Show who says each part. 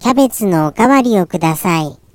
Speaker 1: キャベツのおかわりをください。